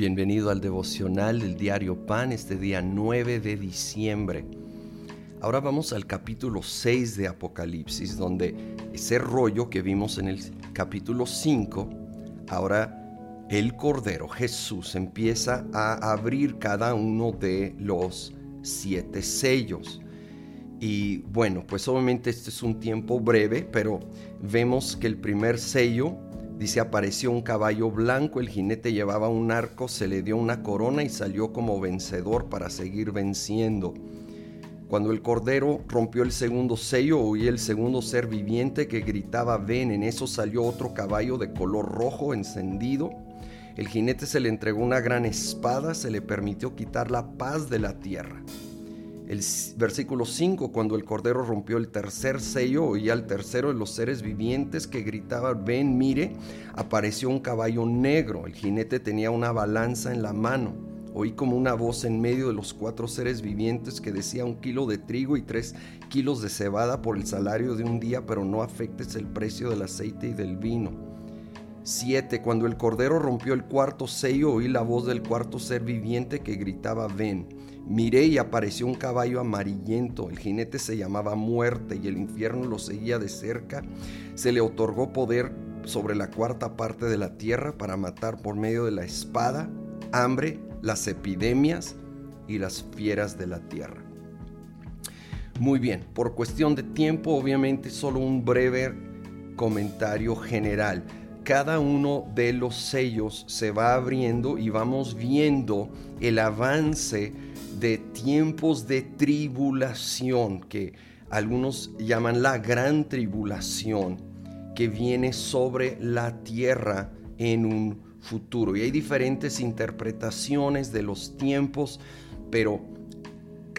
Bienvenido al devocional del diario Pan este día 9 de diciembre. Ahora vamos al capítulo 6 de Apocalipsis, donde ese rollo que vimos en el capítulo 5, ahora el Cordero Jesús empieza a abrir cada uno de los siete sellos. Y bueno, pues obviamente este es un tiempo breve, pero vemos que el primer sello Dice, apareció un caballo blanco, el jinete llevaba un arco, se le dio una corona y salió como vencedor para seguir venciendo. Cuando el cordero rompió el segundo sello, oí el segundo ser viviente que gritaba, ven, en eso salió otro caballo de color rojo encendido. El jinete se le entregó una gran espada, se le permitió quitar la paz de la tierra. El versículo 5, cuando el Cordero rompió el tercer sello, oía al tercero de los seres vivientes que gritaba, ven, mire, apareció un caballo negro, el jinete tenía una balanza en la mano. Oí como una voz en medio de los cuatro seres vivientes que decía un kilo de trigo y tres kilos de cebada por el salario de un día, pero no afectes el precio del aceite y del vino. 7. Cuando el Cordero rompió el cuarto sello, oí la voz del cuarto ser viviente que gritaba, ven. Miré y apareció un caballo amarillento, el jinete se llamaba muerte y el infierno lo seguía de cerca. Se le otorgó poder sobre la cuarta parte de la tierra para matar por medio de la espada, hambre, las epidemias y las fieras de la tierra. Muy bien, por cuestión de tiempo, obviamente solo un breve comentario general. Cada uno de los sellos se va abriendo y vamos viendo el avance de tiempos de tribulación, que algunos llaman la gran tribulación, que viene sobre la tierra en un futuro. Y hay diferentes interpretaciones de los tiempos, pero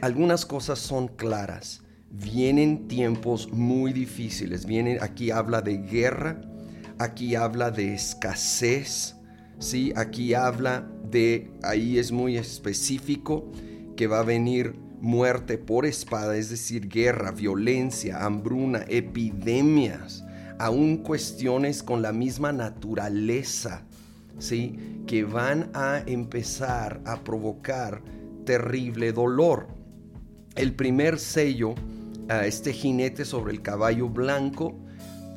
algunas cosas son claras. Vienen tiempos muy difíciles. Vienen, aquí habla de guerra, aquí habla de escasez, ¿sí? aquí habla de, ahí es muy específico, que va a venir muerte por espada, es decir, guerra, violencia, hambruna, epidemias, aún cuestiones con la misma naturaleza, ¿sí? que van a empezar a provocar terrible dolor. El primer sello, a este jinete sobre el caballo blanco,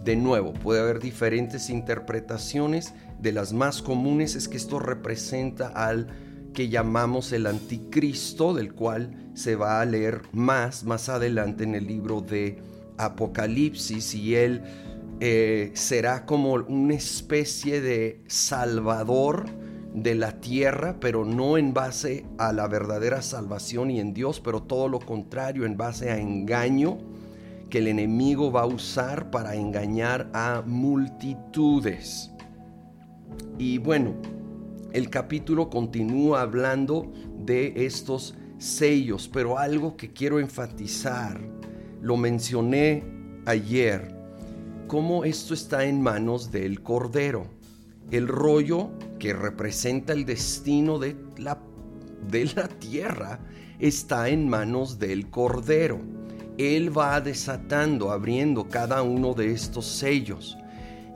de nuevo, puede haber diferentes interpretaciones. De las más comunes es que esto representa al que llamamos el anticristo, del cual se va a leer más más adelante en el libro de Apocalipsis y él eh, será como una especie de salvador de la tierra, pero no en base a la verdadera salvación y en Dios, pero todo lo contrario, en base a engaño que el enemigo va a usar para engañar a multitudes. Y bueno, el capítulo continúa hablando de estos sellos, pero algo que quiero enfatizar, lo mencioné ayer, cómo esto está en manos del Cordero. El rollo que representa el destino de la, de la tierra está en manos del Cordero. Él va desatando, abriendo cada uno de estos sellos.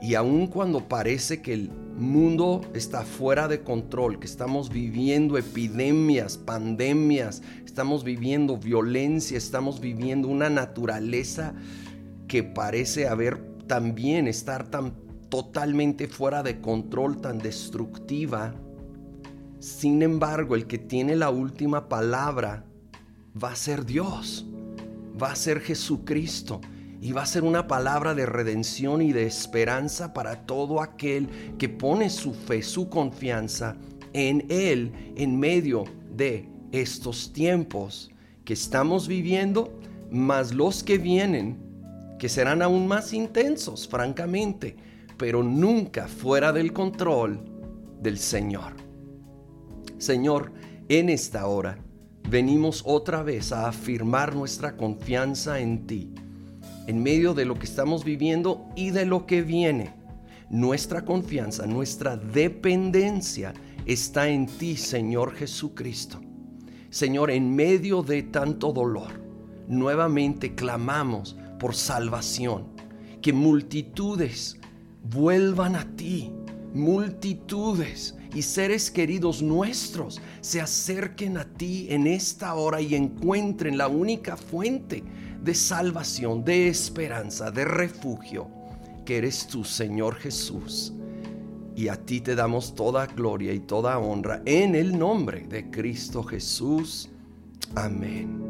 Y aun cuando parece que el mundo está fuera de control, que estamos viviendo epidemias, pandemias, estamos viviendo violencia, estamos viviendo una naturaleza que parece haber también estar tan totalmente fuera de control, tan destructiva. Sin embargo, el que tiene la última palabra va a ser Dios, va a ser Jesucristo y va a ser una palabra de redención y de esperanza para todo aquel que pone su fe, su confianza en Él en medio de estos tiempos que estamos viviendo, más los que vienen, que serán aún más intensos, francamente, pero nunca fuera del control del Señor. Señor, en esta hora venimos otra vez a afirmar nuestra confianza en ti en medio de lo que estamos viviendo y de lo que viene. Nuestra confianza, nuestra dependencia está en ti, Señor Jesucristo. Señor, en medio de tanto dolor, nuevamente clamamos por salvación, que multitudes vuelvan a ti, multitudes y seres queridos nuestros se acerquen a ti en esta hora y encuentren la única fuente de salvación, de esperanza, de refugio, que eres tú, Señor Jesús. Y a ti te damos toda gloria y toda honra en el nombre de Cristo Jesús. Amén.